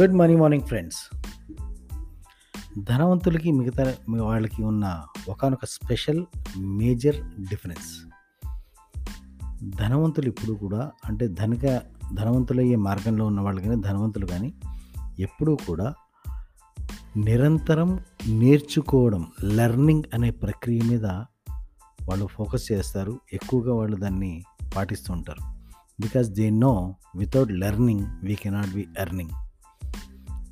Good morning morning friends. ధనవంతులకి మిగతా వాళ్ళకి ఉన్న ఒకనొక స్పెషల్ మేజర్ డిఫరెన్స్. ధనవంతులు ఇప్పుడు కూడా అంటే ధనిక ధనవంతులయ్యే మార్గంలో ఉన్న వాళ్ళు కానీ ధనవంతులు కానీ ఎప్పుడూ కూడా నిరంతరం నేర్చుకోవడం లెర్నింగ్ అనే ప్రక్రియ మీద వాళ్ళు ఫోకస్ చేస్తారు. ఎక్కువగా వాళ్ళు దాన్ని పాటిస్తూ ఉంటారు. Because they know without learning we cannot be earning.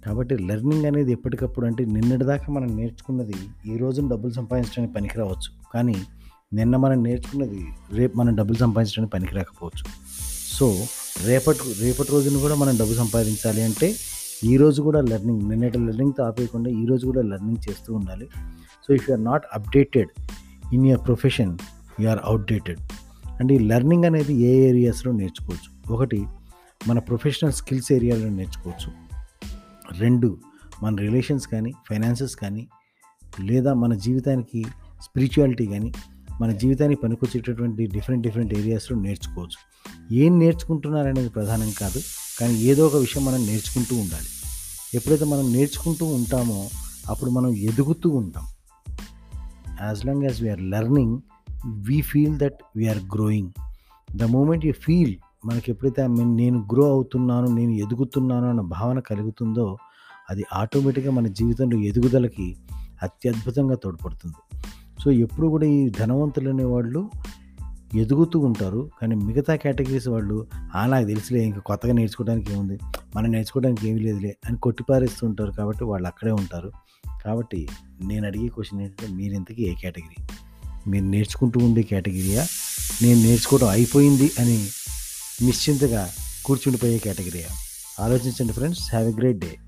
కాబట్టి లెర్నింగ్ అనేది ఎప్పటికప్పుడు అంటే నిన్నటిదాకా మనం నేర్చుకున్నది ఈ రోజున డబ్బులు సంపాదించడానికి పనికిరావచ్చు. కానీ నిన్న మనం నేర్చుకున్నది రేపు మనం డబ్బులు సంపాదించడానికి పనికిరాకపోవచ్చు. సో రేపటి రేపటి రోజున కూడా మనం డబ్బు సంపాదించాలి అంటే ఈ రోజు కూడా లెర్నింగ్ నిన్నటి లెర్నింగ్తో ఆపేయకుండా ఈ రోజు కూడా లెర్నింగ్ చేస్తూ ఉండాలి. So if you are not updated in your profession you are outdated. అంటే ఈ లెర్నింగ్ అనేది ఏ ఏరియాస్లో నేర్చుకోవచ్చు? ఒకటి మన ప్రొఫెషనల్ స్కిల్స్ ఏరియాలో నేర్చుకోవచ్చు. రెండు మన రిలేషన్స్ కానీ ఫైనాన్సెస్ కానీ లేదా మన జీవితానికి స్పిరిచువాలిటీ కానీ మన జీవితానికి పనికొచ్చేటటువంటి డిఫరెంట్ డిఫరెంట్ ఏరియాస్లో నేర్చుకోవచ్చు. ఏం నేర్చుకుంటున్నారు అనేది ప్రధానం కాదు కానీ ఏదో ఒక విషయం మనం నేర్చుకుంటూ ఉండాలి. ఎప్పుడైతే మనం నేర్చుకుంటూ ఉంటామో అప్పుడు మనం ఎదుగుతూ ఉంటాం. As long as we are learning we feel that we are growing the moment you feel మనకి ఎప్పుడైతే నేను గ్రో అవుతున్నాను నేను ఎదుగుతున్నాను అన్న భావన కలుగుతుందో అది ఆటోమేటిక్గా మన జీవితంలో ఎదుగుదలకి అత్యద్భుతంగా తోడ్పడుతుంది. సో ఎప్పుడు కూడా ఈ ధనవంతులు అనేవాళ్ళు ఎదుగుతూ ఉంటారు. కానీ మిగతా కేటగిరీస్ వాళ్ళు ఆ నాకు తెలుసులే ఇంకా కొత్తగా నేర్చుకోవడానికి ఏముంది? మనం నేర్చుకోవడానికి ఏమీ లేదులే అని కొట్టిపారేస్తూ ఉంటారు కాబట్టి వాళ్ళు అక్కడే ఉంటారు. కాబట్టి నేను అడిగే క్వశ్చన్ ఏంటంటే మీరు ఇంతకీ ఏ కేటగిరీ? మీరు నేర్చుకుంటూ ఉండే కేటగిరీయా? నేను నేర్చుకోవడం అయిపోయింది అని నిశ్చింతగా కూర్చుండిపోయే కేటగిరీ. ఆలోచించండి friends. Have a great day.